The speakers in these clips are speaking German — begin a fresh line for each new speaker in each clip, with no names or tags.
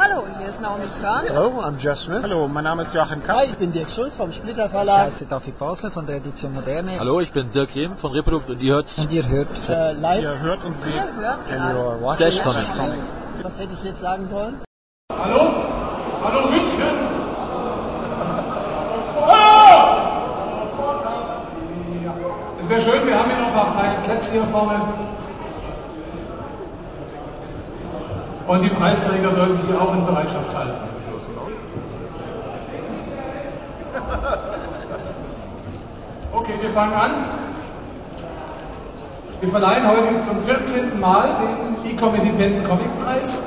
Hallo, hier ist Naomi Körn.
Hello, I'm Jeff Smith.
Hallo, mein Name ist Joachim Kapp.
Hi, ich bin Dirk Schulz vom Splitter
Ich
Verlag.
heiße David Basler von der Edition Moderne.
Hallo, ich bin Dirk Rehm von Reprodukt und ihr hört
Und ihr hört
Äh, live.
Ihr hört und seht
Ihr hört gerade.
you're watching
Flash Comics.
Was hätte ich jetzt sagen sollen?
Hallo? Hallo München? Ja. Es wäre schön, wir haben hier noch ein paar freie Plätze hier vorne. Und die Preisträger sollten sich auch in Bereitschaft halten. Okay, wir fangen an. Wir verleihen heute zum 14. Mal den Ecom Independent Comic Preis,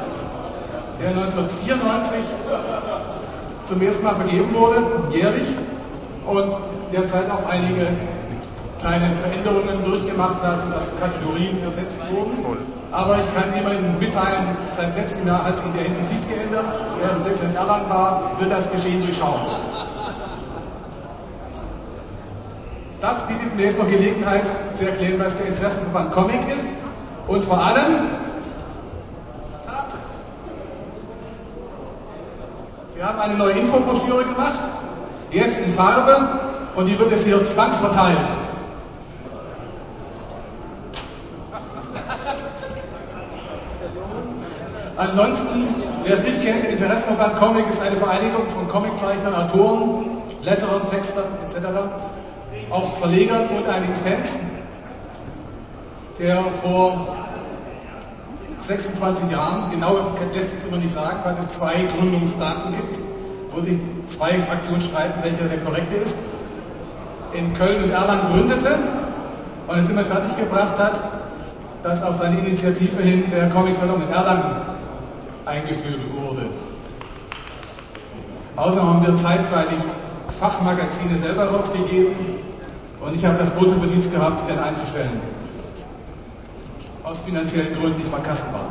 der 1994 zum ersten Mal vergeben wurde, jährlich, und derzeit auch einige kleine Veränderungen durchgemacht hat, sodass Kategorien ersetzt wurden. Aber ich kann jemandem mitteilen, seit letztem Jahr hat sich in der Hinsicht nichts geändert. Wer es letztendlich daran war, wird das Geschehen durchschauen. Das bietet mir jetzt noch Gelegenheit zu erklären, was der Interessenverband Comic ist und vor allem, wir haben eine neue Infobroschüre gemacht, jetzt in Farbe und die wird jetzt hier zwangsverteilt. Ansonsten, wer es nicht kennt, Interessenverband Comic ist eine Vereinigung von Comiczeichnern, Autoren, Letterern, Textern etc., auch Verlegern und einigen Fans, der vor 26 Jahren, genau lässt sich immer nicht sagen, weil es zwei Gründungsdaten gibt, wo sich zwei Fraktionen streiten, welcher der korrekte ist, in Köln und Erlangen gründete und es immer fertiggebracht hat, dass auf seine Initiative hin der Comic-Salon in Erlangen eingeführt wurde. Außerdem haben wir zeitweilig Fachmagazine selber rausgegeben und ich habe das große Verdienst gehabt, sie dann einzustellen. Aus finanziellen Gründen, ich war Kassenwart.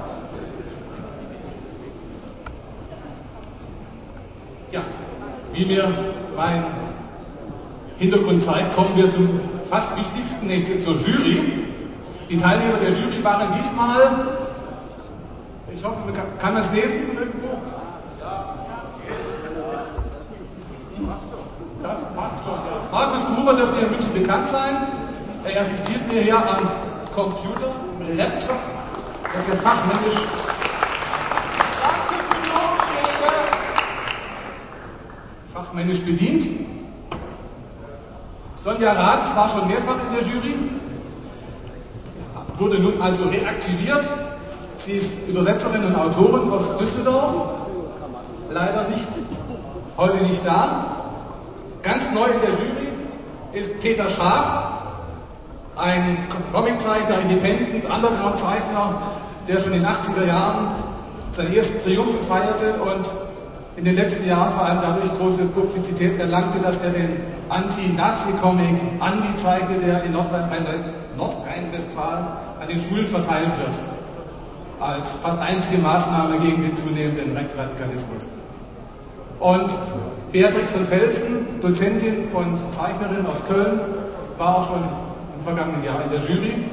Ja, wie mir mein Hintergrund zeigt, kommen wir zum fast wichtigsten, nämlich zur Jury. Die Teilnehmer der Jury waren diesmal, ich hoffe, man kann, kann es lesen irgendwo? Das passt schon. Ja. Markus Gruber dürfte in München bekannt sein. Er assistiert mir hier am Computer, am Laptop. Das ist ja fachmännisch. Fachmännisch bedient. Sonja Ratz war schon mehrfach in der Jury, wurde nun also reaktiviert. Sie ist Übersetzerin und Autorin aus Düsseldorf, leider nicht, heute nicht da. Ganz neu in der Jury ist Peter Schaaf, ein Comiczeichner, Independent, Underground-Zeichner, der schon in den 80er Jahren seine ersten Triumphe feierte und in den letzten Jahren vor allem dadurch große Publizität erlangte, dass er den Anti-Nazi-Comic Andi zeichnete, der in Nordrhein- Nordrhein-Westfalen an den Schulen verteilt wird, als fast einzige Maßnahme gegen den zunehmenden Rechtsradikalismus. Und Beatrix von Felsen, Dozentin und Zeichnerin aus Köln, war auch schon im vergangenen Jahr in der Jury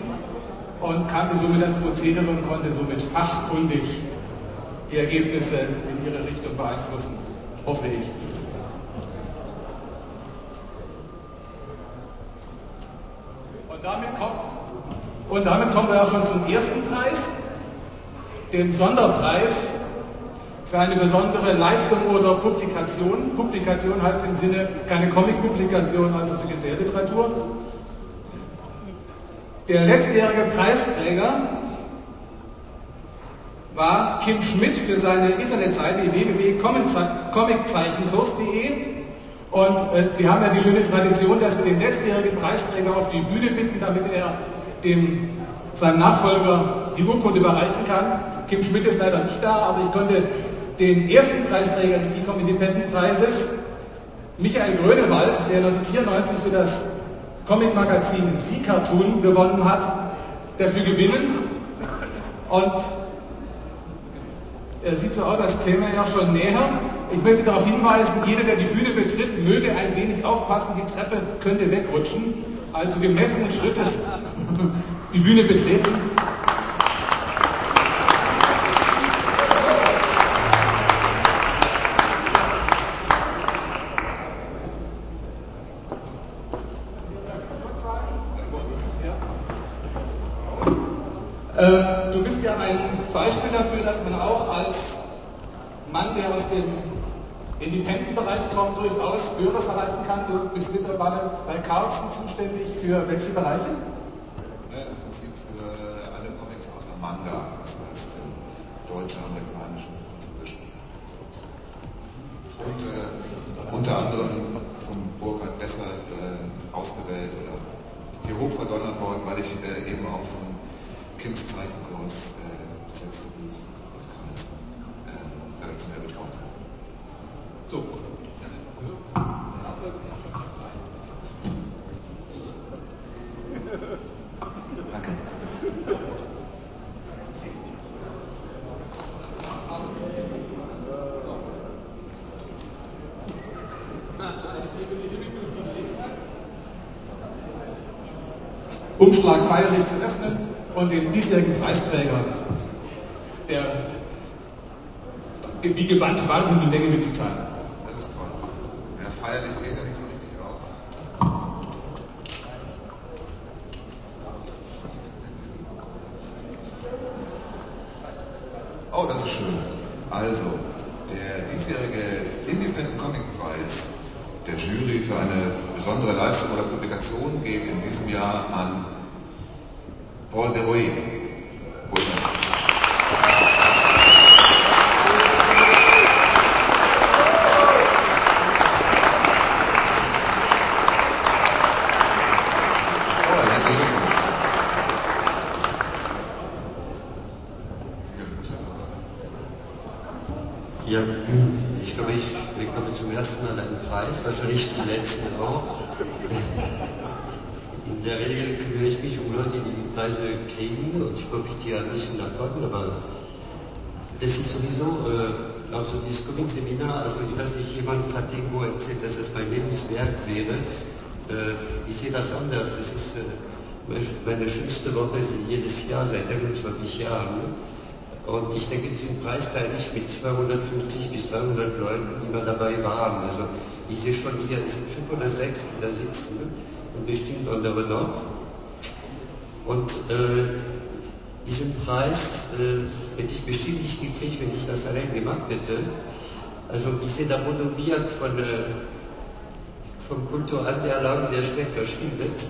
und kannte somit das Prozedere und konnte somit fachkundig die Ergebnisse in ihre Richtung beeinflussen, hoffe ich. Und damit, kommt, und damit kommen wir auch schon zum ersten Preis, dem Sonderpreis für eine besondere Leistung oder Publikation. Publikation heißt im Sinne keine Comic-Publikation, also Sekundärliteratur. Der letztjährige Preisträger war Kim Schmidt für seine Internetseite www.comiczeichenkurs.de und äh, wir haben ja die schöne Tradition, dass wir den letztjährigen Preisträger auf die Bühne bitten, damit er dem seinem Nachfolger die Urkunde überreichen kann. Kim Schmidt ist leider nicht da, aber ich konnte den ersten Preisträger des Ecom Independent Preises, Michael Grönewald, der 1994 für das Comic-Magazin Sie Cartoon gewonnen hat, dafür gewinnen. Und er sieht so aus, als käme er schon näher. Ich möchte darauf hinweisen, jeder, der die Bühne betritt, möge ein wenig aufpassen, die Treppe könnte wegrutschen. Also gemessenen Schrittes die Bühne betreten. ein Beispiel dafür, dass man auch als Mann, der aus dem Independent-Bereich kommt, durchaus Höheres erreichen kann. Du bist mittlerweile bei Carlsen zuständig für welche Bereiche?
Ja, Im Prinzip für alle Comics außer Manga, das heißt äh, deutsche, amerikanische, französische. Und äh, unter anderem von Burkhard deshalb äh, ausgewählt oder hier hoch verdonnert worden, weil ich äh, eben auch von Kims Zeichenkurs äh, das letzte Buch Carlsen äh, redaktionell betreut habe.
So.
Danke.
Umschlag feierlich zu öffnen und den diesjährigen Preisträger, der wie wartet, die Menge mitzuteilen.
Das ist toll. Ja, feierlich geht ja nicht so richtig auf. Oh, das ist schön. Also, der diesjährige Independent Comic Preis der Jury für eine besondere Leistung oder Publikation geht in diesem Jahr an Paul Deroy. Wo ist er? Oh, herzlichen Glückwunsch. Sicherlich muss er das sagen.
Ja, ich glaube, ich bekomme zum ersten Mal einen Preis, wahrscheinlich zum letzten auch. In der Regel kümmere ich mich um Leute, die die Preise kriegen und ich profitiere ein bisschen davon, aber das ist sowieso äh, auch so dieses Comic-Seminar, also ich weiß nicht, jemand hat irgendwo erzählt, dass es mein Lebenswerk wäre. Äh, ich sehe das anders. Das ist äh, meine schönste Woche jedes Jahr seit 21 Jahren. Und ich denke, diesen Preis teile ich mit 250 bis 300 Leuten, die mal dabei waren. Also ich sehe schon hier, fünf oder sechs, die da sitzen und bestimmt andere noch. Und äh, diesen Preis äh, hätte ich bestimmt nicht gekriegt, wenn ich das allein gemacht hätte. Also ich sehe da Bono Biak von, äh, vom Kulturant Erlangen, der schnell verschwindet.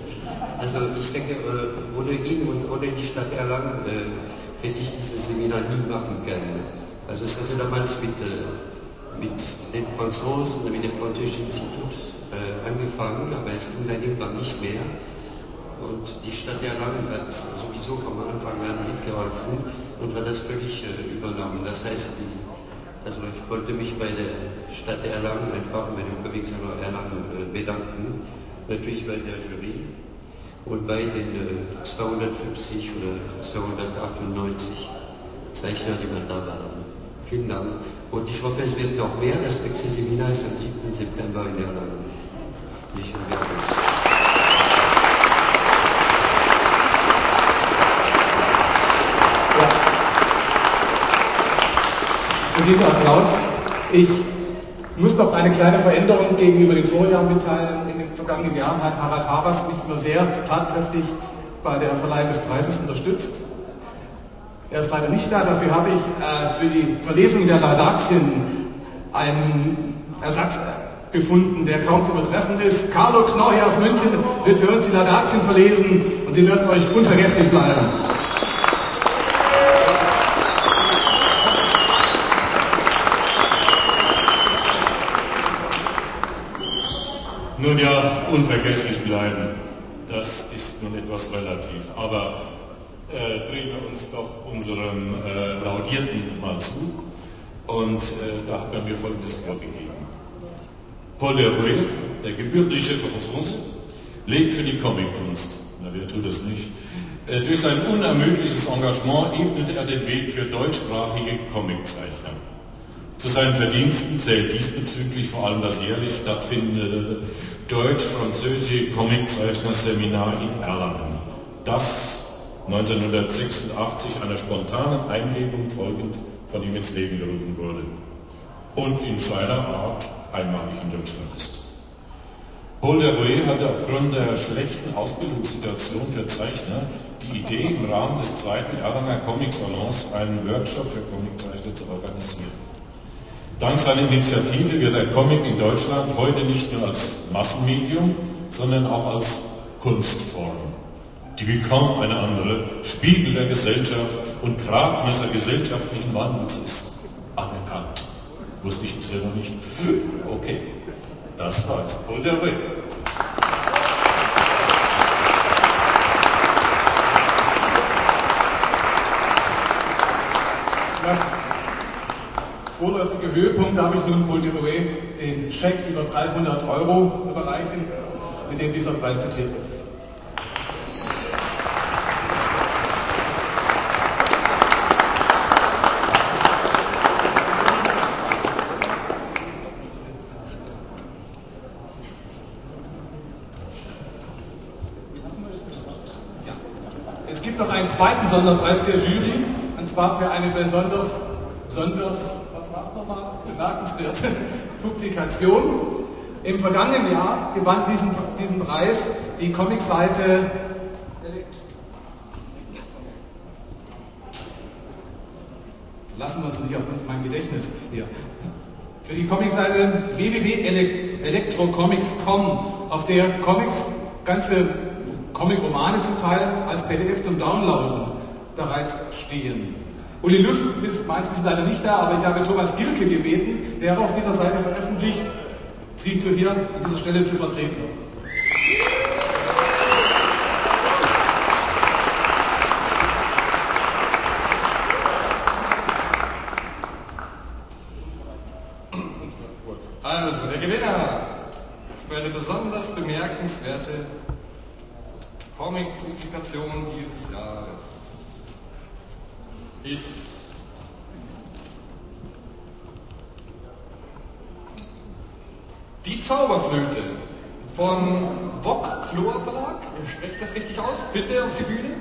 Also ich denke, äh, ohne ihn und ohne die Stadt Erlangen äh, hätte ich dieses Seminar nie machen können. Also es hatte damals mit, äh, mit den Franzosen, mit dem Französischen Institut äh, angefangen, aber es ging dann irgendwann nicht mehr. Und die Stadt Erlangen hat sowieso vom Anfang an mitgeholfen und hat das völlig äh, übernommen. Das heißt, die, also ich wollte mich bei der Stadt Erlangen einfach bei dem Comic-Salon Erlangen äh, bedanken, natürlich bei der Jury und bei den äh, 250 oder 298 Zeichner, die mal da waren. Vielen Dank. Und ich hoffe, es wird noch mehr. Das nächste Seminar ist am 7. September in Erlangen. Nicht in.
Verdienter Applaus. Ich muss noch eine kleine Veränderung gegenüber den Vorjahren mitteilen. In den vergangenen Jahren hat Harald Habers mich immer sehr tatkräftig bei der Verleihung des Preises unterstützt. Er ist leider nicht da, dafür habe ich äh, für die Verlesung der Laudatien einen Ersatz gefunden, der kaum zu übertreffen ist. Carlo Knorri aus München wird für uns die Laudatien verlesen und sie werden euch unvergesslich bleiben.
Nun ja, unvergesslich bleiben, das ist nun etwas relativ. Aber äh, drehen wir uns doch unserem äh, Laudierten mal zu. Und äh, da hat er mir Folgendes vorgegeben. Paul Leroy, der gebürtige Franzose, lebt für die Comickunst. Na, wer tut das nicht? Äh, durch sein unermüdliches Engagement ebnet er den Weg für deutschsprachige Comiczeichner. Zu seinen Verdiensten zählt diesbezüglich vor allem das jährlich stattfindende Deutsch-Französische Comiczeichner-Seminar in Erlangen, das 1986 einer spontanen Eingebung folgend von ihm ins Leben gerufen wurde und in seiner Art einmalig in Deutschland ist. Paul Derouet hatte aufgrund der schlechten Ausbildungssituation für Zeichner die Idee, im Rahmen des zweiten Erlanger Comic Salons einen Workshop für Comiczeichner zu organisieren. Dank seiner Initiative wird der Comic in Deutschland heute nicht nur als Massenmedium, sondern auch als Kunstform, die wie kaum eine andere Spiegel der Gesellschaft und Gradmesser gesellschaftlichen Wandels ist, anerkannt. Wusste ich bisher noch nicht. Okay. Das war es. Und der Weg.
Vorläufige Höhepunkt darf ich nun Paul Derouet den Scheck über 300 Euro überreichen, mit dem dieser Preis zitiert ist. zweiten Sonderpreis der Jury, und zwar für eine besonders, besonders es nochmal, bemerkenswerte Publikation. Im vergangenen Jahr gewann diesen, diesen Preis die Comicseite Lassen wir es nicht auf mein Gedächtnis hier. Für die Comicseite www.electrocomics.com, auf der Comics ganze Comic-Romane zum Teil als PDF zum Downloaden bereit stehen. Uli Lust ist meistens leider nicht da, aber ich habe Thomas Gilke gebeten, der auf dieser Seite veröffentlicht, Sie zu hier an dieser Stelle zu vertreten.
Also, der Gewinner für eine besonders bemerkenswerte Comic-Publikation dieses Jahres ist Die Zauberflöte von Bock Chlor Verlag. Sprecht das richtig aus? Bitte auf die Bühne.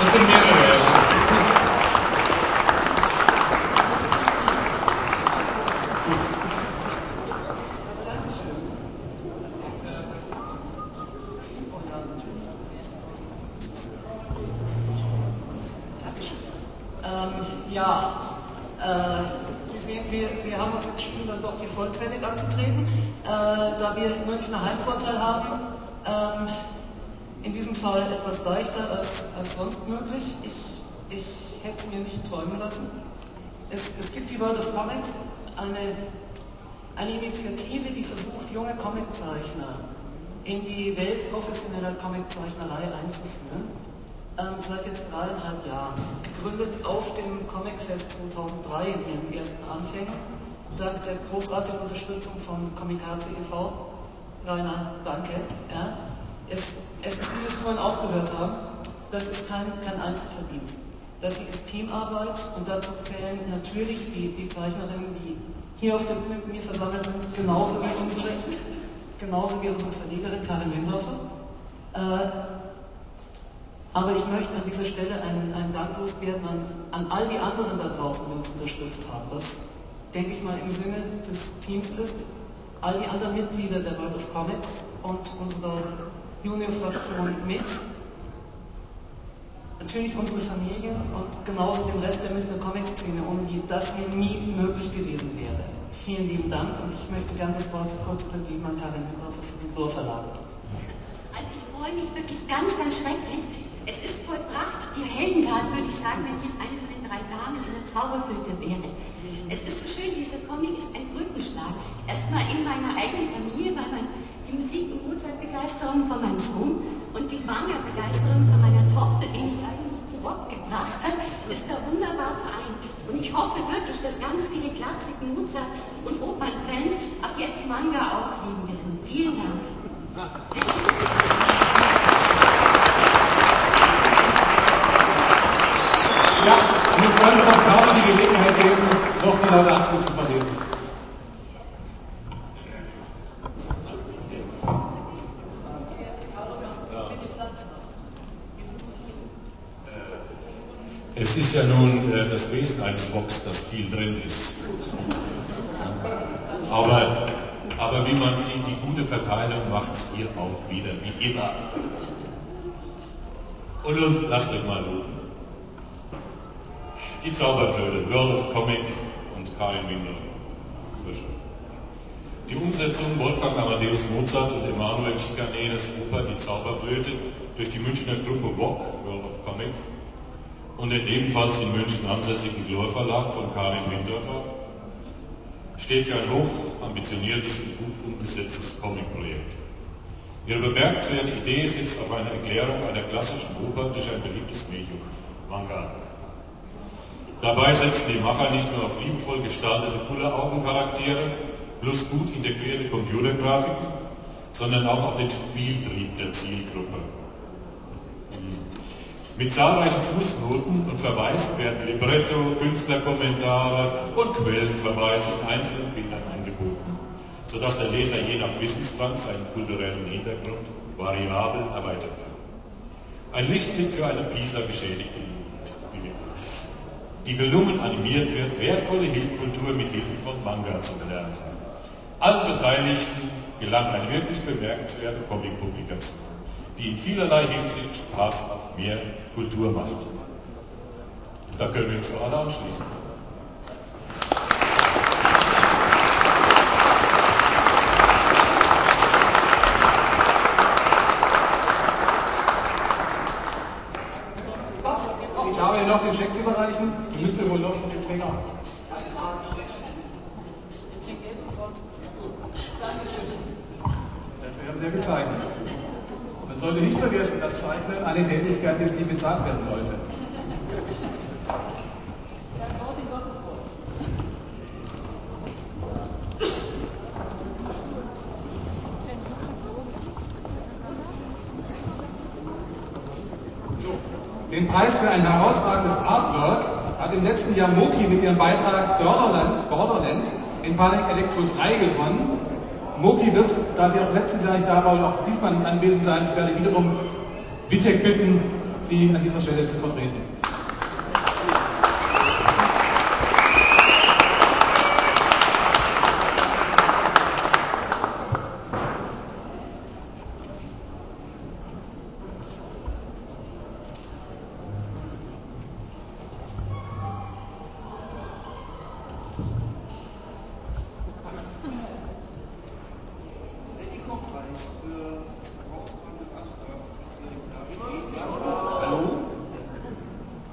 Das sind mehrere.
vollzählig anzutreten, äh, da Münchner Heimvorteil haben. Ähm, in diesem Fall etwas leichter als, als sonst möglich. Ich, ich hätte es mir nicht träumen lassen. Es, es gibt die World of Comics, eine, eine Initiative, die versucht, junge Comiczeichner in die Welt professioneller Comiczeichnerei einzuführen. Ähm, seit jetzt dreieinhalb Jahren. Gegründet auf dem Comicfest 2003 in ihren ersten Anfängen dank der großartigen Unterstützung von Kamikaze e.V. Rainer, danke. Ja. Es, es ist, wie wir es vorhin auch gehört haben, das ist kein, kein Einzelverdienst. Das ist Teamarbeit und dazu zählen natürlich die, die Zeichnerinnen, die hier auf der Bühne mit mir versammelt sind, genauso wie unsere, genauso wie unsere Verlegerin Karin Windorfer. Äh, aber ich möchte an dieser Stelle einen, einen Dank loswerden an, an all die anderen da draußen, die uns unterstützt haben. Das denke ich mal, im Sinne des Teams ist, all die anderen Mitglieder der World of Comics und unserer Junior-Fraktion mit, natürlich unsere Familie und genauso den Rest der Münchner Comic-Szene, ohne die das hier nie möglich gewesen wäre. Vielen lieben Dank und ich möchte gerne das Wort kurz übergeben an Karin Mündorfer für den Flur Verlag.
Also ich freue mich wirklich ganz, ganz schrecklich. Es ist vollbracht, die Heldentat, würde ich sagen, wenn ich jetzt eine von den drei Damen in der Zauberflöte wäre. Es ist so schön, dieser Comic ist ein Brückenschlag. Erstmal in meiner eigenen Familie, weil man die Musik- und Mozart-Begeisterung von meinem Sohn und die Manga-Begeisterung von meiner Tochter, die mich eigentlich zu Wort gebracht hat, ist da wunderbar vereint. Und ich hoffe wirklich, dass ganz viele Klassiken, Mozart- und Opernfans ab jetzt Manga auch lieben werden. Vielen Dank.
Ja, und es wollen Frau Traube die Gelegenheit geben, noch die Laudatio zu verlesen.
Es ist ja nun äh, das Wesen eines Box, dass viel drin ist. Aber, aber wie man sieht, die gute Verteilung macht es hier auch wieder, wie immer. Und los, lasst euch mal rufen. Die Zauberflöte, World of Comic und Karin Winder. Die Umsetzung Wolfgang Amadeus Mozart und Emanuel Schicaneres Oper Die Zauberflöte durch die Münchner Gruppe WOC, World of Comic, und den ebenfalls in München ansässigen Glor von Karin Windorfer steht für ein hoch ambitioniertes und gut umgesetztes Comic-Projekt. Ihre bemerkenswerte Idee setzt auf eine Erklärung einer klassischen Oper durch ein beliebtes Medium, Manga. Dabei setzen die Macher nicht nur auf liebevoll gestaltete Kulleraugencharaktere plus gut integrierte Computergrafiken, sondern auch auf den Spieltrieb der Zielgruppe. Mit zahlreichen Fußnoten und Verweisen werden Libretto, Künstlerkommentare und Quellenverweise in einzelnen Bildern angeboten, sodass der Leser je nach Wissensstand seinen kulturellen Hintergrund variabel erweitern kann. Ein Lichtblick für eine PISA-geschädigte Jugend, die gelungen animiert wird, wertvolle Kultur mit Hilfe von Manga zu lernen. Allen Beteiligten gelang eine wirklich bemerkenswerte Comic-Publikation die in vielerlei Hinsicht Spaß auf mehr Kultur macht. Da können wir uns alle anschließen.
Ich habe hier noch den Scheck zu überreichen. Du müsst wohl noch den Empfänger. Das wäre sehr gezeichnet. Man sollte nicht vergessen, dass Zeichnen eine Tätigkeit ist, die bezahlt werden sollte. Preis für ein herausragendes Artwork hat im letzten Jahr Moki mit ihrem Beitrag Borderland, Borderland in Panic Electro 3 gewonnen. Moki wird, da sie auch letztes Jahr nicht da war und auch diesmal nicht anwesend sein, ich werde wiederum Vitek bitten, sie an dieser Stelle zu vertreten.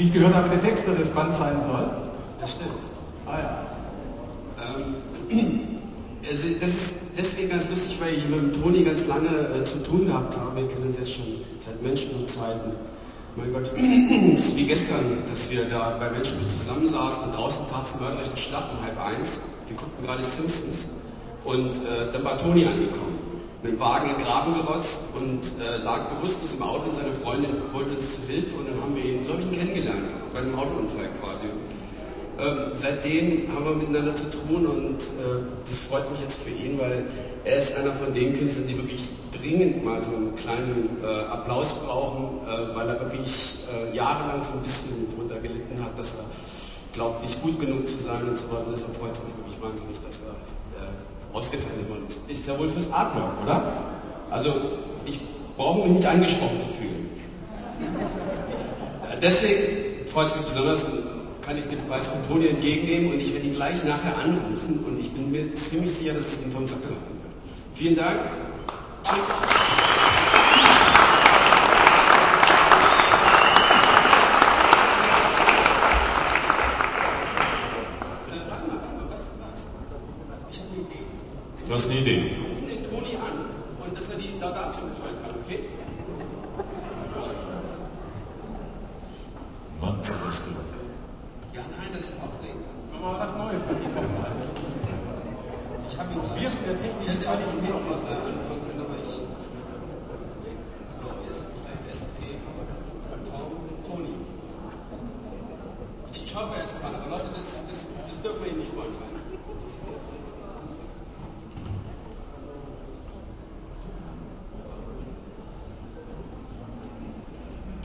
wie ich gehört habe, der Texter des Bands sein soll.
Das stimmt.
Ah ja.
Ähm, also das ist deswegen ganz lustig, weil ich mit dem Toni ganz lange äh, zu tun gehabt habe. Wir kennen uns jetzt schon seit Menschenblutzeiten. Mein Gott, es ist wie gestern, dass wir da bei Menschenblut zusammensaßen und draußen tat es mörderlichen Schlag um halb eins. Wir guckten gerade Simpsons und äh, dann war Toni angekommen mit dem Wagen in den Graben gerotzt und äh, lag bewusstlos im Auto und seine Freundin holte uns zu Hilfe und dann haben wir ihn, so habe ich ihn kennengelernt, bei einem Autounfall quasi. Ähm, seitdem haben wir miteinander zu tun und äh, das freut mich jetzt für ihn, weil er ist einer von den Künstlern, die wirklich dringend mal so einen kleinen äh, Applaus brauchen, äh, weil er wirklich äh, jahrelang so ein bisschen darunter gelitten hat, dass er glaubt, nicht gut genug zu sein und sowas. Und deshalb freut es mich wirklich wahnsinnig, dass er ausgezeichnet worden ist. Ist ja wohl fürs Artwork, oder? Also ich brauche mich nicht angesprochen zu fühlen. Deswegen freut es mich besonders, kann ich den Preis von Toni entgegennehmen und ich werde ihn gleich nachher anrufen und ich bin mir ziemlich sicher, dass es ihm vom Sackel machen wird. Vielen Dank. Tschüss.
Du hast eine Idee.
Wir rufen den Toni an und dass er die da dazu mitteilen kann, okay?
Mann, so bist du.
Ja, nein, das ist aufregend.
Mal was Neues mitbekommen hast.
Ich habe ihn
Wie jetzt in der Technik
Ich hätte auch
völlig
von mir auch
nicht
was anfangen können, aber ich. So, jetzt ST, Tom, Toni. Ich, ich hoffe, er ist dran, aber Leute, das, das, das dürfen wir ihm nicht vorenthalten.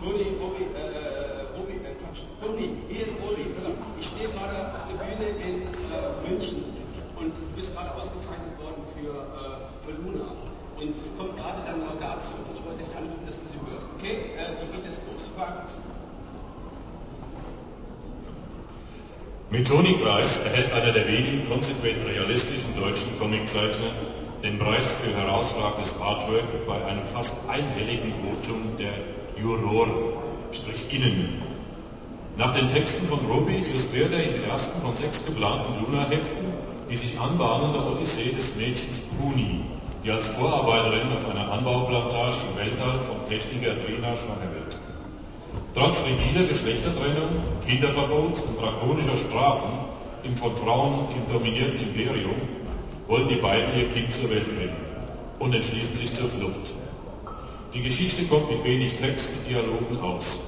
Toni, Obi, äh, Obi, äh, Quatsch. Toni, hier ist Obi. Pass auf, ich stehe gerade auf der Bühne in äh, München und du bist gerade ausgezeichnet worden für, äh, für Luna. Und es kommt gerade deine Laudatio. Ich wollte dich anrufen, dass du sie hörst. Okay? Äh, die geht jetzt los. Hör einfach zu.
Mit Tony-Preis erhält einer der wenigen konsequent realistischen deutschen Comiczeichner den Preis für herausragendes Artwork bei einem fast einhelligen Votum der Juror-Innen. Nach den Texten von Roby illustriert er in den ersten von sechs geplanten Luna-Heften die sich anbahnende Odyssee des Mädchens Puni, die als Vorarbeiterin auf einer Anbauplantage im Weltall vom Techniker Trina schwanger wird. Trotz rigider Geschlechtertrennung, Kinderverbots und drakonischer Strafen im von Frauen dominierten Imperium wollen die beiden ihr Kind zur Welt bringen und entschließen sich zur Flucht. Die Geschichte kommt mit wenig Text und Dialogen aus.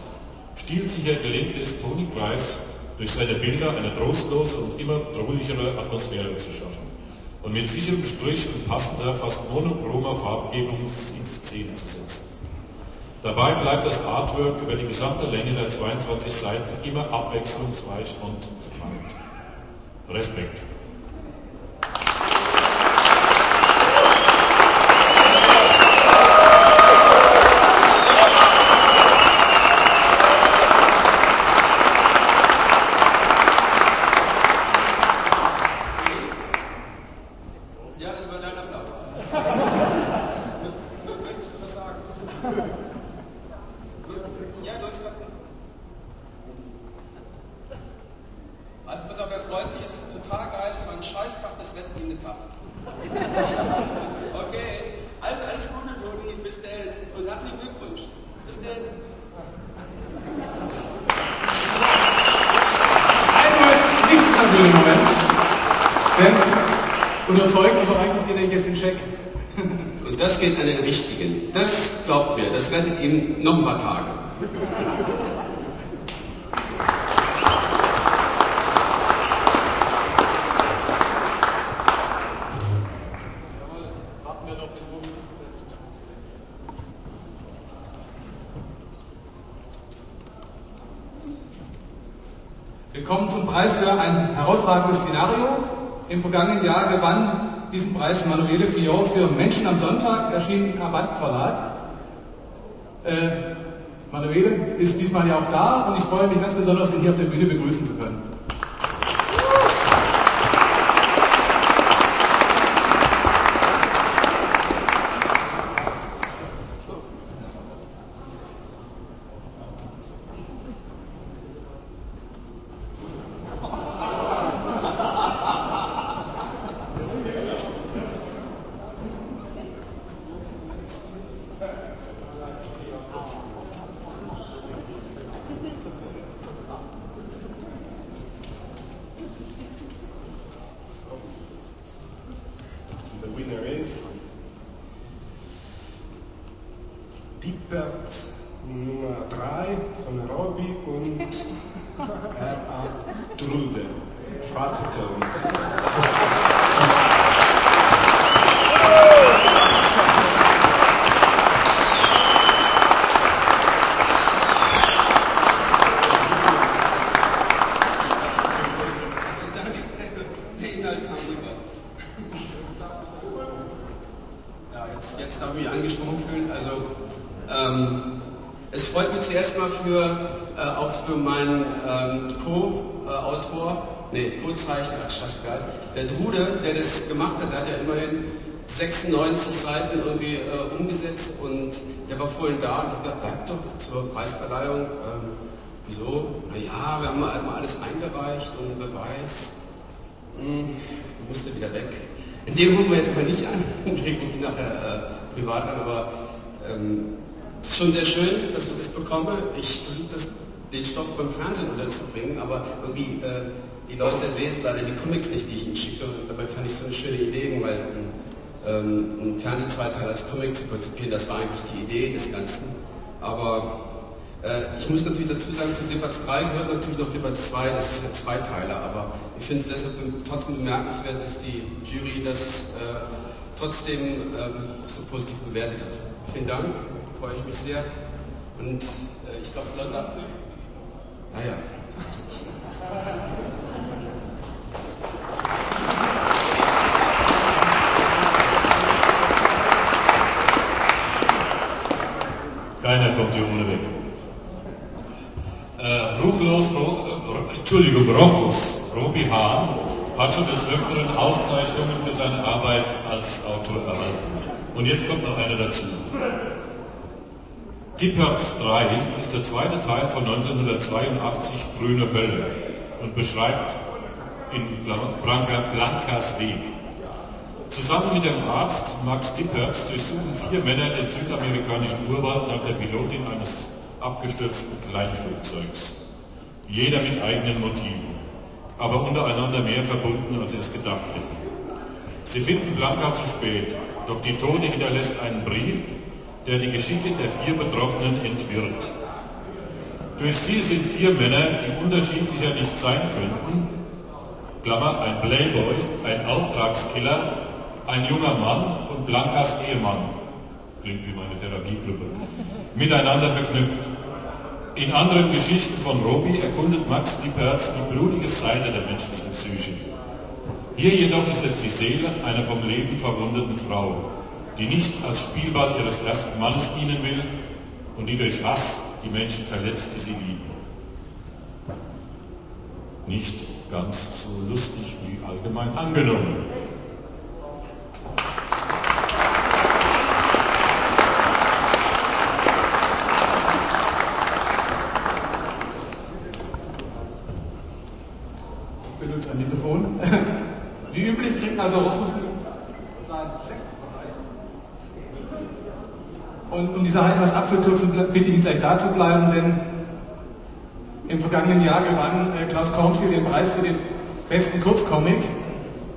Stilsicher gelingt es Toni Kreis, durch seine Bilder eine trostlose und immer bedrohlichere Atmosphäre zu schaffen und mit sicherem Strich und passender, fast monochromer Farbgebung in Szene zu setzen. Dabei bleibt das Artwork über die gesamte Länge der 22 Seiten immer abwechslungsreich und spannend.
respecto. Kommen zum Preis für ein herausragendes Szenario. Im vergangenen Jahr gewann diesen Preis Manuele Fillon für Menschen am Sonntag, erschien im Avant Verlag. Äh, Manuele ist diesmal ja auch da und ich freue mich ganz besonders, ihn hier auf der Bühne begrüßen zu können.
The winner is Dippert Nummer 3 von Robby und R.A. Trude. Schwarzer Ton.
Danke. Der Inhalt kam rüber. Ja, jetzt, jetzt darf ich mich angesprochen fühlen. Also, ähm, es freut mich zuerst mal für, äh, auch für meinen ähm, Co-Autor, nee, Co-Zeichner, ach, scheißegal, der Trude, der das gemacht hat, der hat ja immerhin 96 Seiten irgendwie äh, umgesetzt und der war vorhin da und habe gesagt, bleib doch zur Preisverleihung. Ähm, wieso? Naja, wir haben halt mal alles eingereicht und Beweis. Hm, musste wieder weg. In dem rufen wir jetzt aber nicht an, den rufe ich nachher äh, privat an, aber ähm, es ist schon sehr schön, dass ich das bekomme. Ich versuche das den Stoff beim Fernsehen unterzubringen, aber irgendwie äh, die Leute lesen leider die Comics nicht, die ich ihnen schicke. Und dabei fand ich so eine schöne Idee, weil ein, ähm, ein Fernsehzweiteil als Comic zu konzipieren, das war eigentlich die Idee des Ganzen. Aber äh, ich muss natürlich dazu sagen, zu Debatz 3 gehört natürlich noch Debatz 2, das ist ja Zweiteiler, aber ich finde es deshalb trotzdem bemerkenswert, dass die Jury das äh, trotzdem ähm, so positiv bewertet hat. Vielen Dank, freue ich mich sehr. Und äh, ich glaube, London. Naja.
Keiner kommt hier ohne weg. Äh, ruchlos, äh, Entschuldigung, Rochus, Robi Hahn, hat schon des Öfteren Auszeichnungen für seine Arbeit als Autor erhalten. Und jetzt kommt noch einer dazu. Dippertz 3 ist der zweite Teil von 1982 Grüne Hölle und beschreibt in Blankas Weg. Zusammen mit dem Arzt Max Dippertz durchsuchen vier Männer den südamerikanischen Urwald nach der Pilotin eines abgestürzten Kleinflugzeugs. Jeder mit eigenen Motiven, aber untereinander mehr verbunden, als sie es gedacht hätten. Sie finden Blanca zu spät, doch die Tote hinterlässt einen Brief, der die Geschicke der vier Betroffenen entwirrt. Durch sie sind vier Männer, die unterschiedlicher nicht sein könnten, Klammer, ein Playboy, ein Auftragskiller, ein junger Mann und Blankas Ehemann, klingt wie meine Therapiegruppe, miteinander verknüpft. In anderen Geschichten von Robi erkundet Max Dieperz die blutige Seite der menschlichen Psyche. Hier jedoch ist es die Seele einer vom Leben verwundeten Frau, die nicht als Spielball ihres ersten Mannes dienen will und die durch Hass die Menschen verletzt, die sie lieben. Nicht ganz so lustig wie allgemein angenommen.
Ich benutze ein Mikrofon. Wie üblich kriegt also Rufus sein Check. Und um diese Halt was abzukürzen, bitte ich ihn gleich da zu bleiben, denn im vergangenen Jahr gewann äh, Klaus Kornfield den Preis für den besten Kurzcomic.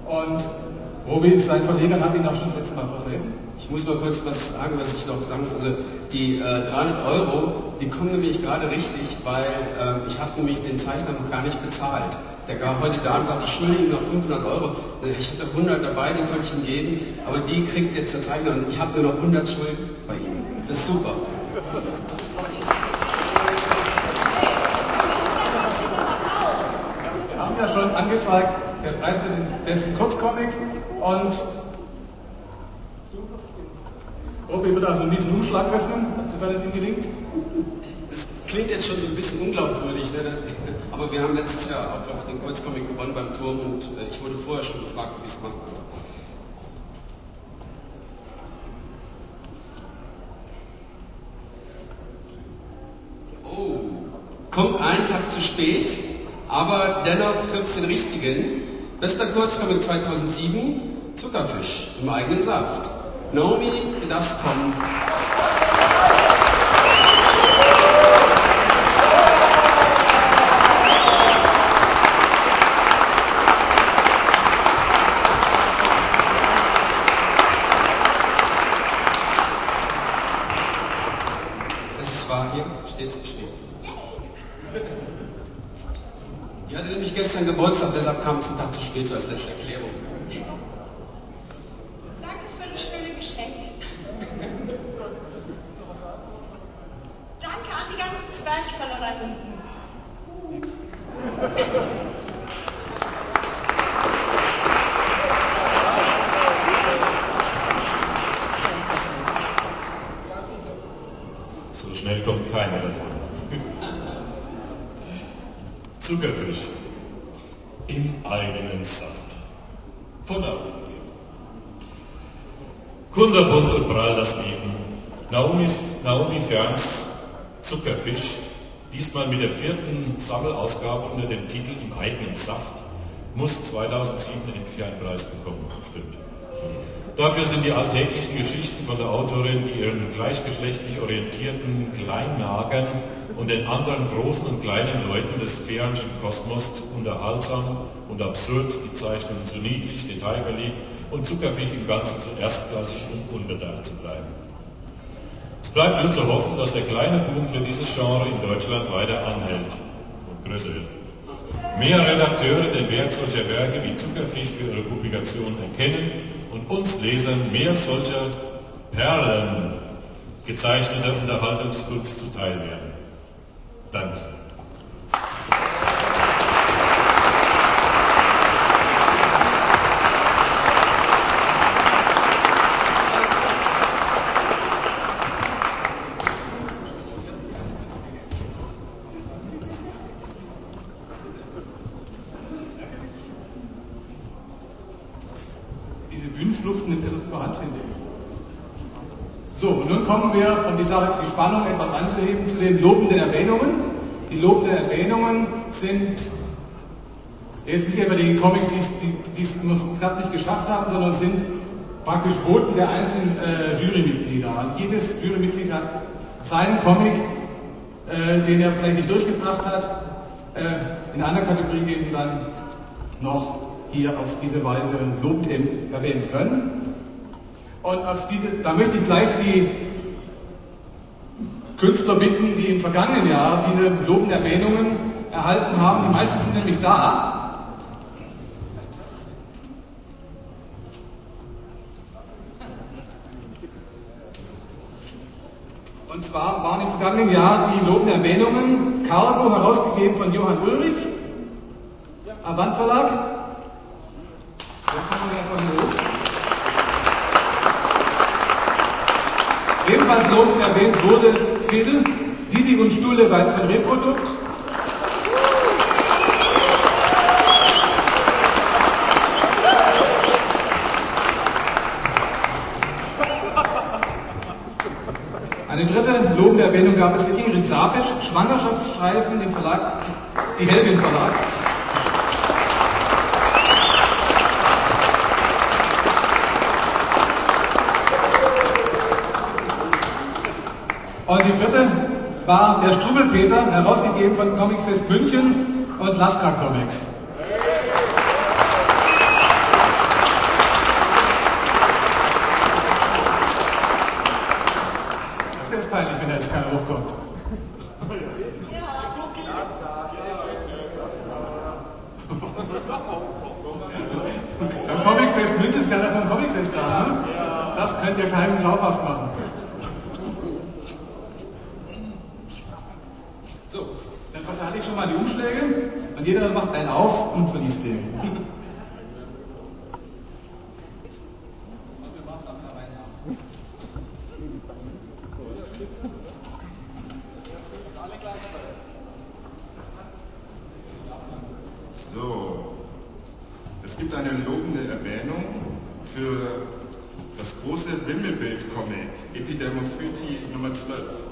Und Robi ist sein Verleger hat ihn auch schon das letzte Mal vertreten.
Ich muss mal kurz was sagen, was ich noch sagen muss. Also die äh, 300 Euro, die kommen nämlich gerade richtig, weil äh, ich habe nämlich den Zeichner noch gar nicht bezahlt. Der war heute da und sagte, ihm noch 500 Euro. Ich hatte 100 dabei, die konnte ich ihm geben, aber die kriegt jetzt der Zeichner und ich habe nur noch 100 Schulden bei ihm. Das ist super.
Wir haben ja schon angezeigt, der Preis für den besten Kurzcomic und Robi wird also diesen Umschlag öffnen, sofern es ihm gelingt.
Das klingt jetzt schon so ein bisschen unglaubwürdig, ne? Das, aber wir haben letztes Jahr auch, glaube ich, den Kurzcomic gewonnen beim Turm und äh, ich wurde vorher schon gefragt, ob ich es machen kann. Oh, kommt einen Tag zu spät, aber dennoch trifft es den richtigen. Bester Kurzcomic 2007, Zuckerfisch im eigenen Saft. Naomi, du darfst kommen. Es war hier, steht geschrieben. Die hatte nämlich gestern Geburtstag, deshalb kam es einen Tag zu spät so als letzte Erklärung.
Danke für das schöne Geschenk. Danke an die ganzen Zwerchfäller da hinten.
So schnell kommt keiner davon. Zuckerfisch eigenen Saft. Der Kunderbunt und prall das Leben. Naomis, Naomi Ferns Zuckerfisch, diesmal mit der vierten Sammelausgabe unter dem Titel Im eigenen Saft, muss 2007 endlich einen Preis bekommen. Stimmt. Dafür sind die alltäglichen Geschichten von der Autorin, die ihren gleichgeschlechtlich orientierten Kleinnagern und den anderen großen und kleinen Leuten des Fährnschen Kosmos unterhaltsam und absurd, die Zeichnungen zu niedlich, detailverliebt und zuckerfisch im Ganzen zu erstklassig und unbedacht zu bleiben. Es bleibt nur zu hoffen, dass der kleine Boom für dieses Genre in Deutschland weiter anhält und größer wird. Mehr Redakteure den Wert solcher Werke wie Zuckerfisch für ihre Publikation erkennen und uns Lesern mehr solcher Perlen gezeichneter Unterhaltungskunst zuteil werden. Danke.
Diese Bühnenflucht nimmt etwas überhand, finde ich. So, und nun kommen wir, um die Sache, die Spannung etwas anzuheben, zu den lobenden Erwähnungen. Die lobenden Erwähnungen sind jetzt nicht etwa die Comics, die es- immer so knapp nicht geschafft haben, sondern sind praktisch Voten der einzelnen äh, Jurymitglieder. Also jedes Jurymitglied hat seinen Comic, äh, den er vielleicht nicht durchgebracht hat, äh, in einer Kategorie eben dann noch hier auf diese Weise lobend erwähnen können. Und auf diese, da möchte ich gleich die Künstler bitten, die im vergangenen Jahr diese lobenden Erwähnungen erhalten haben. Die meisten sind nämlich da. Und zwar waren im vergangenen Jahr die lobenden Erwähnungen Cargo, herausgegeben von Johann Ulrich, Avant Verlag. Da kommen wir davon hoch. Ebenfalls lobend erwähnt wurde Phil, Didi und Stulle bei- von Reprodukt. Eine dritte lobende Erwähnung gab es für Ingrid Sapic, Schwangerschaftsstreifen im Verlag, die Helwin Verlag. Und die vierte war der Struwelpeter, herausgegeben von Comicfest München und Lasker Comics. Das wäre jetzt peinlich, wenn da jetzt keiner hochkommt. Beim Comicfest München ist keiner vom Comicfest da, ne? Das könnt ihr keinem glaubhaft machen. So, dann verteile ich schon mal die Umschläge und jeder macht einen auf und verliest den.
So, es gibt eine lobende Erwähnung für das große Wimmelbild-Comic Epidermophyti Nummer 12.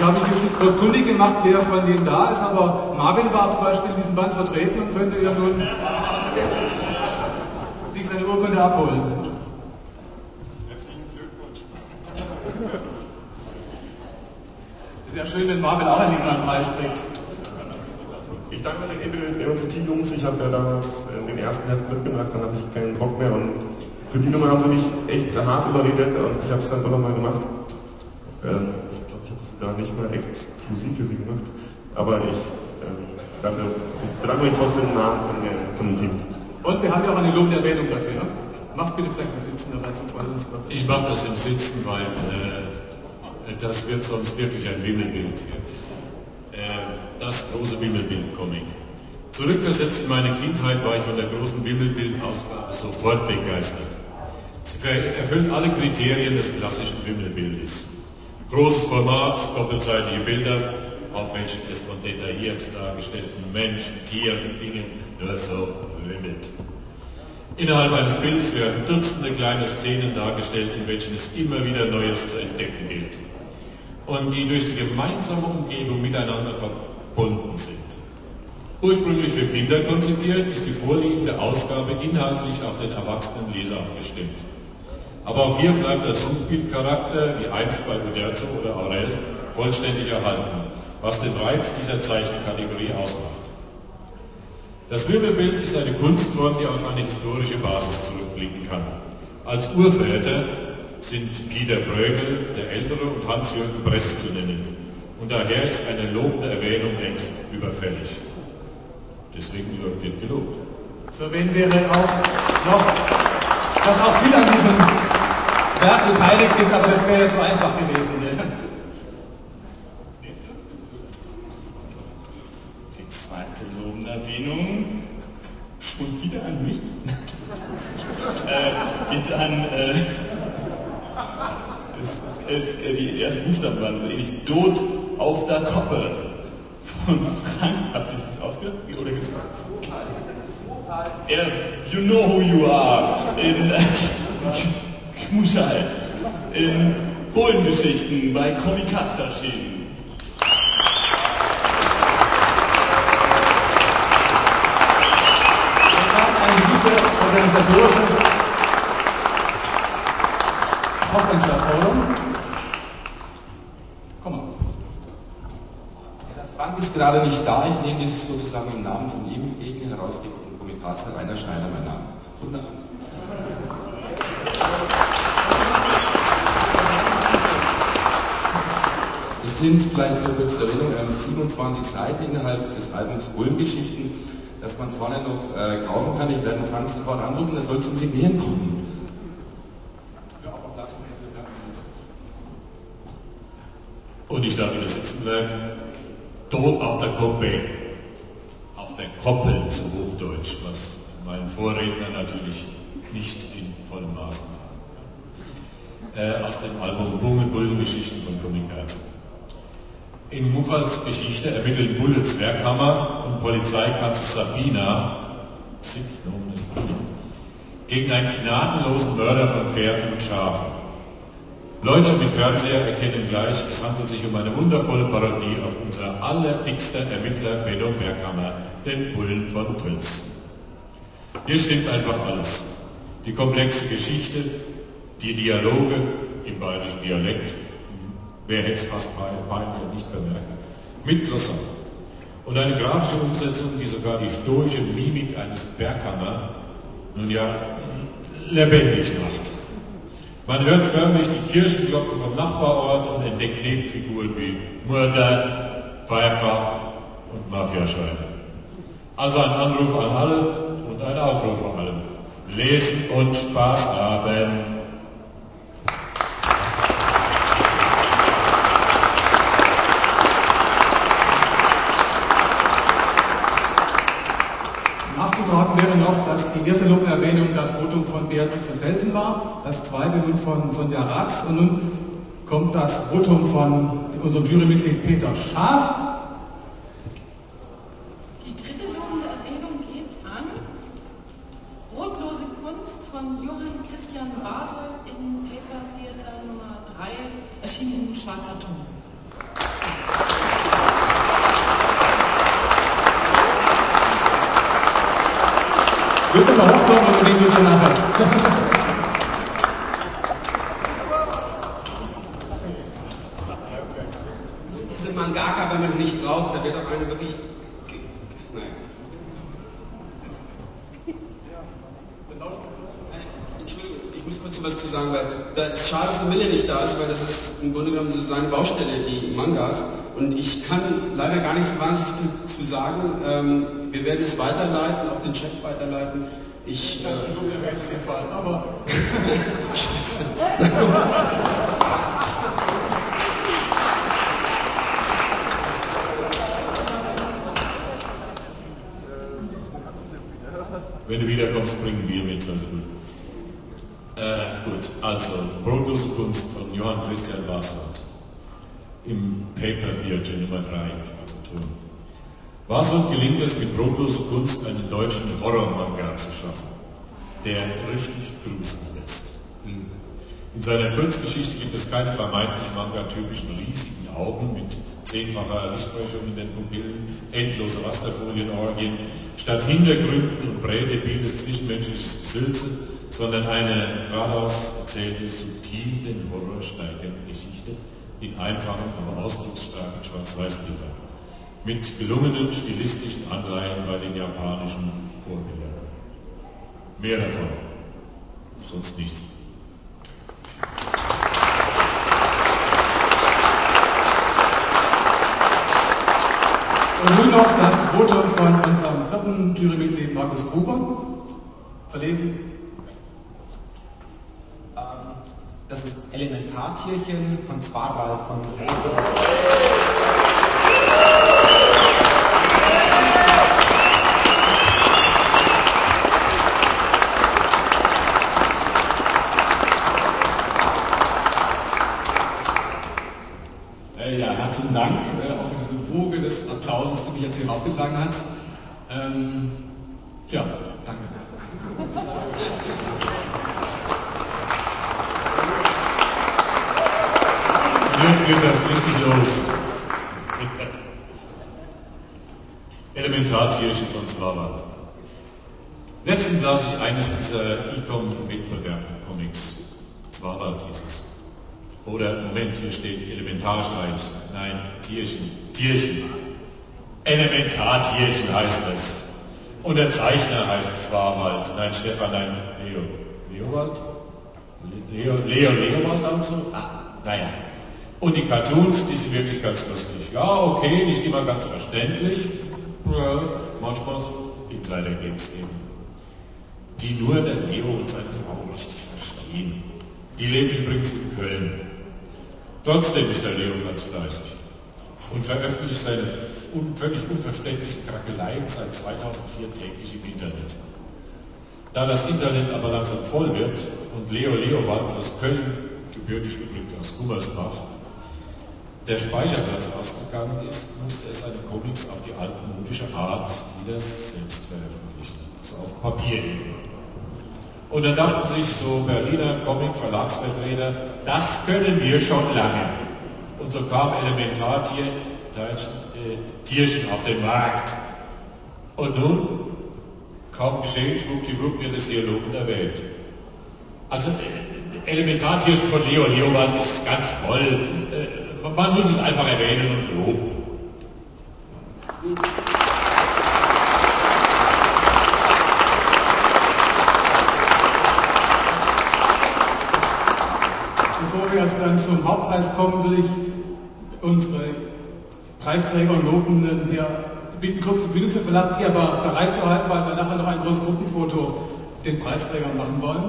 Ich habe mich nicht groß kundig gemacht, wer von denen da ist, Marvin war zum Beispiel in diesem Band vertreten und könnte ja nun sich seine Urkunde abholen.
Herzlichen Glückwunsch.
Ist ja schön, wenn Marvin auch einen Preis kriegt.
Ich danke den Epidermophytie-Jungs. Ich habe ja damals äh, den ersten Heft mitgemacht, dann hatte ich keinen Bock mehr und für die Nummer haben sie mich echt hart überredet und ich habe es dann doch nochmal gemacht. Ähm, ich glaube, ich habe das sogar nicht mal exklusiv für sie gemacht, aber ich ähm, danke, bedanke mich trotzdem im Namen von, dem Team.
Und wir haben ja auch eine lobende Erwähnung dafür. Mach's bitte vielleicht im Sitzen, dabei zum Freund.
Ich mache das im Sitzen, weil äh, das wird sonst wirklich ein Wimmelbild hier. Äh, das große Wimmelbild-Comic. Zurückversetzt in meine Kindheit war ich von der großen Wimmelbild-Ausgabe sofort begeistert. Sie erfüllt alle Kriterien des klassischen Wimmelbildes. Großes Format, doppelseitige Bilder, auf welchen es von detailliert dargestellten Menschen, Tieren und Dingen nur so wimmelt. Innerhalb eines Bildes werden Dutzende kleine Szenen dargestellt, in welchen es immer wieder Neues zu entdecken gilt. und die durch die gemeinsame Umgebung miteinander verbunden sind. Ursprünglich für Kinder konzipiert, ist die vorliegende Ausgabe inhaltlich auf den erwachsenen Leser abgestimmt. Aber auch hier bleibt der Suchbildcharakter, wie einst bei Uderzo oder Aurel, vollständig erhalten, was den Reiz dieser Zeichenkategorie ausmacht. Das Wirbelbild ist eine Kunstform, die auf eine historische Basis zurückblicken kann. Als Urväter sind Peter Bruegel, der Ältere, und Hans-Jürgen Brest zu nennen. Und daher ist eine lobende Erwähnung längst überfällig. Deswegen wird gelobt.
Zu erwähnen wäre auch noch, dass auch viel an diesem Werk beteiligt ist, aber das wäre ja zu einfach gewesen.
Die zweite lobende Erwähnung schon wieder an mich. äh, geht an. Äh, es, es, es, die ersten Buchstaben waren so ähnlich. Tod auf der Koppe von Frank. Habt ihr das ausgedacht oder gesagt? Er, you know who you are. In Kmuschal. In Bullengeschichten bei Komikatze erschienen.
Eine gewisse organisatorische Aufwandserforderung. Komm mal.
Der Frank ist gerade nicht da. Ich nehme das sozusagen im Namen von ihm entgegen. Herausgeber Komikaze, Rainer Schneider, mein Name. Wunderbar. Es sind vielleicht nur kurz zur Erwähnung 27 Seiten innerhalb des Albums Ulmgeschichten, das man vorne noch äh, kaufen kann. Ich werde Frank sofort anrufen, er soll zum Signieren kommen.
Und ich darf wieder sitzen bleiben. Tod auf der Koppel. Auf der Koppel zu Hochdeutsch, was mein Vorredner natürlich nicht in vollem Maß getan hat. Äh, aus dem Album Bullengeschichten von Komikaze. In Muffals Geschichte ermitteln Bulle Zwerghammer und Polizeikanzler Sabina Sick, gegen einen gnadenlosen Mörder von Pferden und Schafen. Leute mit Fernseher erkennen gleich, es handelt sich um eine wundervolle Parodie auf unser allerdickster Ermittler Benno Berghammer, den Bullen von Tölz. Hier stimmt einfach alles. Die komplexe Geschichte, die Dialoge im bayerischen Dialekt, wer hätte es fast beinahe nicht bemerkt, mit Glossar. Und eine grafische Umsetzung, die sogar die stoische Mimik eines Berghammer, nun ja, lebendig macht. Man hört förmlich die Kirchenglocken vom Nachbarort und entdeckt Nebenfiguren wie Mörder, Pfeifer und Mafiaschreiber. Also ein Anruf an alle und ein Aufruf an alle. Lesen und Spaß haben.
Nachzutragen wäre noch, dass die erste Lungenerwähnung das Votum von Beatrix von Felsen war, das zweite nun von Sonja Ratz und nun kommt das Votum von unserem Jurymitglied Peter Schaaf.
Die dritte lobende Erwähnung geht an Brotlose Kunst von Johann Christian Basold in Paper Theater Nummer 3, erschienen in schwarzer Ton.
Du mal hochkommen oder nehmen wir es nachher?
Diese Mangaka, wenn man sie nicht braucht, da wird auch eine wirklich. Nein. Entschuldigung, ich muss kurz was zu sagen, weil da ist schade, dass der Mille nicht da ist, weil das ist im Grunde genommen so seine Baustelle, die Mangas. Und ich kann leider gar nicht so wahnsinnig viel zu sagen. Ähm, wir werden es weiterleiten, auch den Chat weiterleiten. Ich. Äh,
aber.
Scheiße.
Wenn du wiederkommst, bringen wir mit, also gut. Gut, also Brotlose Kunst von Johann Christian Wasselt im Paper Theater Nummer 3 im schwarzen Ton. Wasselt gelingt es mit Brotlose Kunst einen deutschen Horror-Manga zu schaffen, der richtig gruseln lässt. In seiner Kurzgeschichte gibt es keine vermeintlich manga-typischen riesigen Augen mit zehnfacher Lichtbrechung in den Pupillen, endlose Rasterfolienorgien, statt Hintergründen und prädebiles zwischenmenschliches Gesülze, sondern eine geradeaus erzählte, subtil den Horror steigende Geschichte in einfachen, aber ausdrucksstarken Schwarz-Weiß-Bildern. Mit gelungenen stilistischen Anleihen bei den japanischen Vorbildern. Mehr davon. Sonst nichts.
Und nun noch das Votum von unserem vierten Jurymitglied Markus Gruber. Verlesen.
Ähm, das ist Elementartierchen von Zwarwald von
Äh, ja, herzlichen Dank äh, auch für diese Woge des Applauses, die mich jetzt hier aufgetragen hat. Ähm, ja, danke.
Jetzt geht erst richtig los. Elementartierchen von Swabart. Letztens las ich eines dieser Ecom-Wettbewerb-Comics. Swabart hieß es. Oder, Moment, hier steht Elementarstreit. Nein, Tierchen. Tierchen. Elementartierchen heißt es. Und der Zeichner heißt Swawald. Nein, Stefan, nein, Leo. Leowald? Leo, Leo, Leowald also? Ah, naja. Und die Cartoons, die sind wirklich ganz lustig. Ja, okay, nicht immer ganz verständlich. Ja, manchmal so Insider-Games eben. Die nur der Leo und seine Frau richtig verstehen. Die leben übrigens in Köln. Trotzdem ist der Leo ganz fleißig und veröffentlicht seine völlig unverständlichen Krakeleien seit 2004 täglich im Internet. Da das Internet aber langsam voll wird und Leo Leowald aus Köln, gebürtig übrigens aus Gummersbach, der Speicherplatz ausgegangen ist, musste er seine Comics auf die altmodische Art wieder selbst veröffentlichen, also auf Papier eben. Und dann dachten sich so Berliner Comic-Verlagsvertreter, das können wir schon lange. Und so kam Elementartier, äh, Tierchen auf den Markt. Und nun, kaum geschehen, schwuppdiwupp wird es hier lobend erwähnt. Also äh, Elementartierchen von Leo Leowald ist ganz toll. Äh, man muss es einfach erwähnen und loben.
Wir jetzt dann zum Hauptpreis kommen, will ich unsere Preisträger und Lobenden hier bitten, kurz die Bühne zu verlassen, sie aber bereit zu halten, weil wir nachher noch ein großes Gruppenfoto den Preisträgern machen wollen.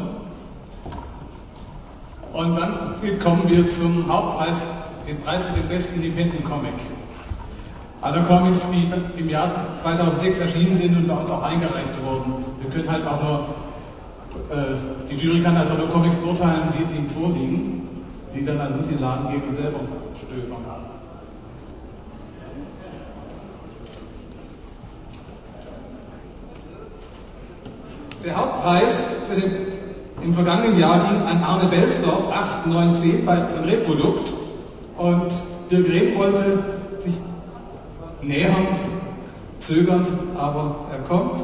Und dann kommen wir zum Hauptpreis, den Preis für den besten Independent Comic. Alle Comics, die im Jahr 2006 erschienen sind und bei uns auch eingereicht wurden. Wir können halt auch nur, äh, die Jury kann also nur Comics beurteilen, die ihnen vorliegen. Sie werden also nicht in den Laden gehen und selber stöbern. Der Hauptpreis für den, im vergangenen Jahr ging an Arne Belsdorf, 8, 9, 10 bei, von Reprodukt. Und Dirk Rehm wollte sich nähernd, zögernd, aber er kommt.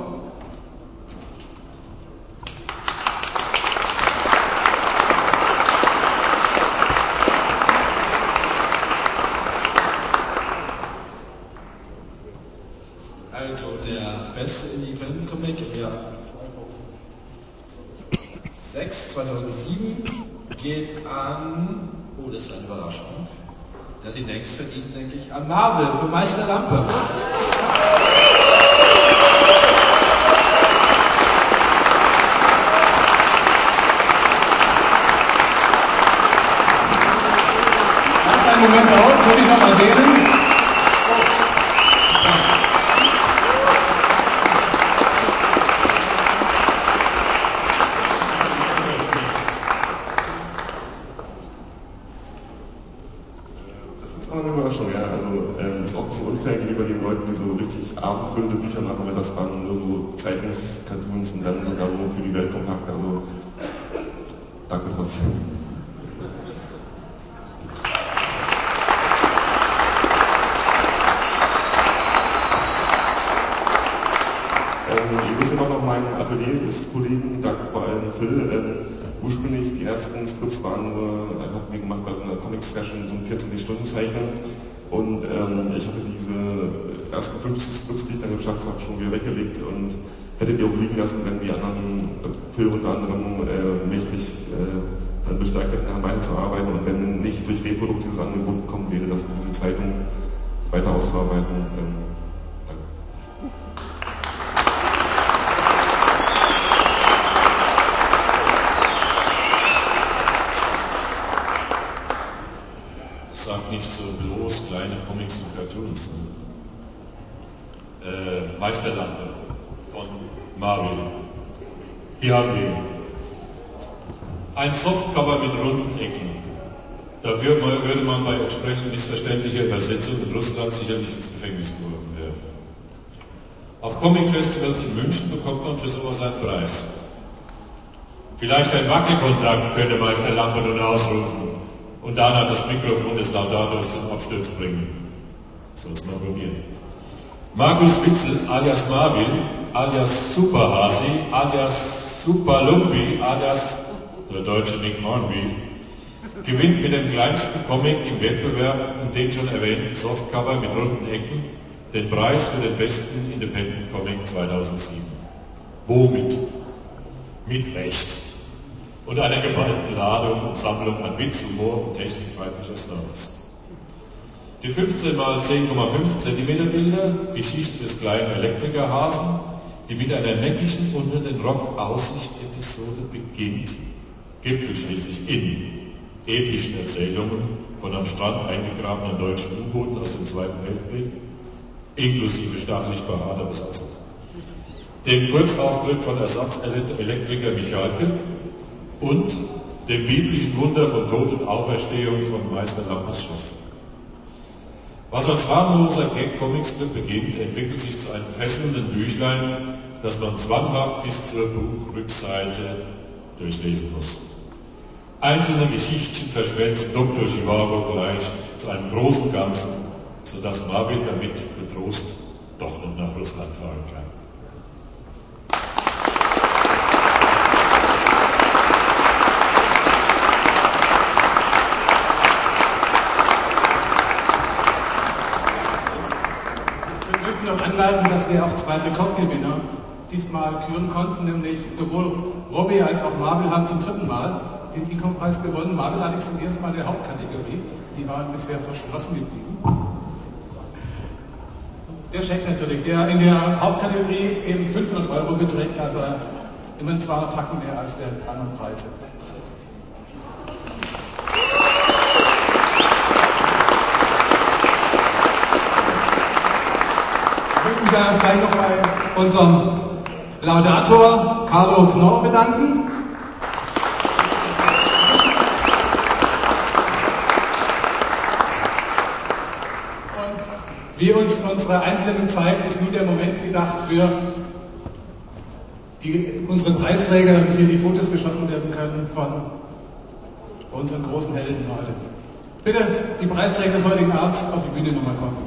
Also der beste Independent Comic im Jahr 2006, 2007 geht an, oh, das ist eine Überraschung. Der die längst verdient, denke ich, an Marvel für Meister Lampe.
Lass einen Moment dauern, würde ich noch erwähnen.
Platz. Ähm, ich muss immer noch meinen Atelierkollegen danken, vor allem Phil. Ähm, ursprünglich die ersten Strips waren nur, äh, gemacht bei so einer Comic-Session, so ein 24-Stunden-Zeichner. Und ähm, ich hatte diese ersten 50 Strips, die ich dann geschafft habe, schon wieder weggelegt und hätte die auch liegen lassen, wenn die anderen, Phil unter anderem, äh, mich nicht äh, dann bestärkt hätten, daran weiterzuarbeiten und wenn nicht durch Reprodukt dieses Angebot gekommen wäre, dass wir diese Zeitung weiter auszuarbeiten. Ähm,
nicht so bloß kleine Comics und Cartoons. Äh, Meisterlampe von Marvel. Hier haben wir ihn. Ein Softcover mit runden Ecken. Dafür würde man bei entsprechend missverständlicher Übersetzung in Russland sicherlich ins Gefängnis geworfen werden. Auf Comic-Festivals in München bekommt man für sowas einen Preis. Vielleicht ein Wackelkontakt könnte Meister Lampe nun ausrufen und dann hat das Mikrofon des Laudators zum Absturz bringen. Es mal probieren. Markus Witzel alias Marvin, alias Superhasi, alias Superlumpi, alias der deutsche Nick Hornby, gewinnt mit dem kleinsten Comic im Wettbewerb und den schon erwähnten Softcover mit runden Ecken den Preis für den besten Independent Comic 2007. Womit? Mit Recht. Und einer geballten Ladung und Sammlung an Witz, Humor und technikfeindlicher Stories. Die 15 x 10,5 cm Bilder, Geschichte des kleinen Elektrikerhasen, die mit einer neckigen unter den Rock Aussicht Episode beginnt, gipfelt schließlich in epischen Erzählungen von am Strand eingegrabenen deutschen U-Booten aus dem Zweiten Weltkrieg, inklusive staatlich behaarter Besatzung. Dem Kurzauftritt von Ersatzelektriker Michalke und dem biblischen Wunder von Tod und Auferstehung von Meister Lampes Schiff. Was als harmloser Gag-Comicstrip beginnt, entwickelt sich zu einem fesselnden Büchlein, das man zwanghaft bis zur Buchrückseite durchlesen muss. Einzelne Geschichten verschmelzen Dr. Chivago gleich zu einem großen Ganzen, sodass Marvin damit getrost doch noch nach Russland fahren kann.
Wir möchten noch anmerken, dass wir auch zwei Rekordgewinner diesmal küren konnten, nämlich sowohl Robbie als auch Marvel haben zum dritten Mal den Ecom-Preis gewonnen. Marvel allerdings zum ersten Mal in der Hauptkategorie. Die waren bisher verschlossen geblieben. Der Scheck natürlich, der in der Hauptkategorie eben 500 Euro beträgt, also immer zwei Tacken mehr als der anderen Preise. Dann gleich noch bei unserem Laudator Carlo Knorr bedanken. Und wir uns unsere Einblendung zeigen, ist nun der Moment gedacht für die, unsere Preisträger, damit hier die Fotos geschossen werden können von unseren großen Helden heute. Bitte die Preisträger des heutigen Abends auf die Bühne nochmal kommen.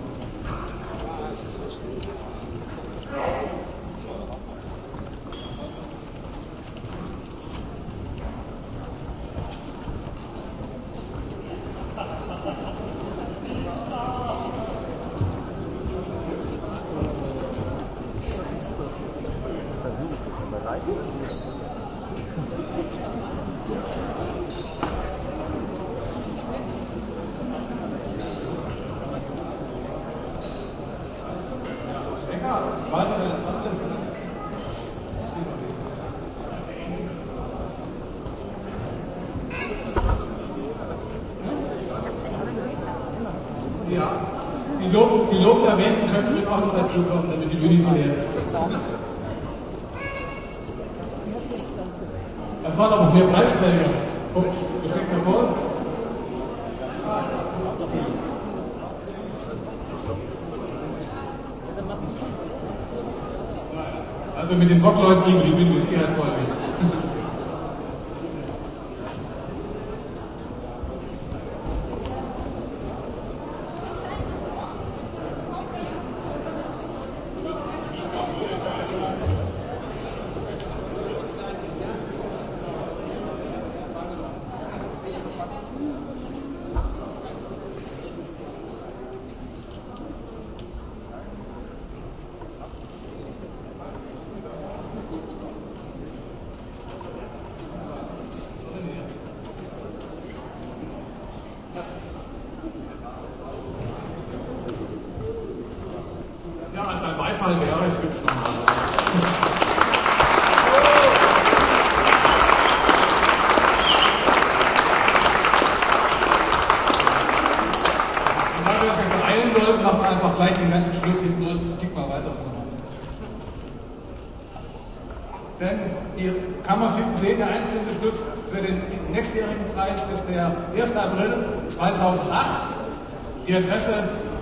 Ja, die, Lob, die Lob erwähnten könnten auch noch dazu kommen, damit die Bühne so leer ist. Es waren aber noch mehr Preisträger. Der vor? Also mit den Rockleuten kriegen wir die Bühne mit Sicherheit voll. Ja, als ein Beifall wäre es hübsch nochmal. Und weil wir beeilen sollten, machen wir einfach gleich den ganzen Schluss hinten und tick mal weiter. Denn hier kann man hinten sehen, der einzelne Schluss für den nächstjährigen Preis ist der 1. April 2008. Die Adresse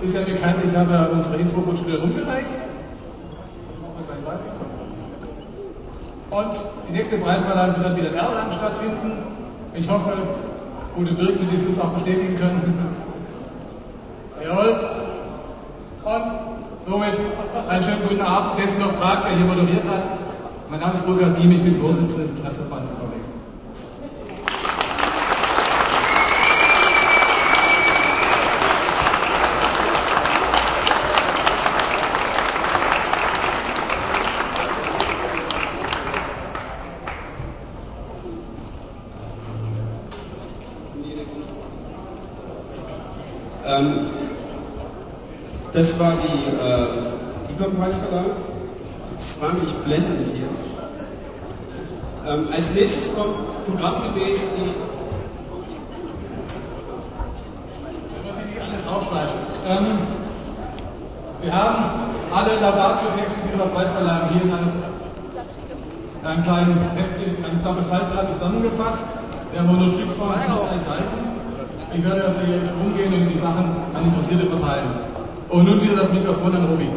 ist ja bekannt, ich habe unsere Infobroschüre rumgereicht. Und die nächste Preisverleihung wird dann wieder in Erlangen stattfinden. Ich hoffe, gute Birk wird dies uns auch bestätigen können. Jawohl. Und somit einen schönen guten Abend. Wer sich noch fragt, wer hier moderiert hat, mein Name ist Burkhard Diem, ich bin Vorsitzender des Interessenverbandes Comic.
Ähm, das war die, äh, die Preisverleihung. 20 blendend hier. Ähm, als nächstes kommt programmgemäß die.
Ich nicht alles aufschreibe. Ähm, wir haben alle Laudatio-Texte dieser Preisverleihung hier in einem, in einem kleinen Heft, in einem Doppelfaltblatt zusammengefasst. Wir haben auch nur Stückform, das nicht reichen. Ich werde also jetzt rumgehen und die Sachen an Interessierte verteilen. Und nun wieder das Mikrofon an Robi.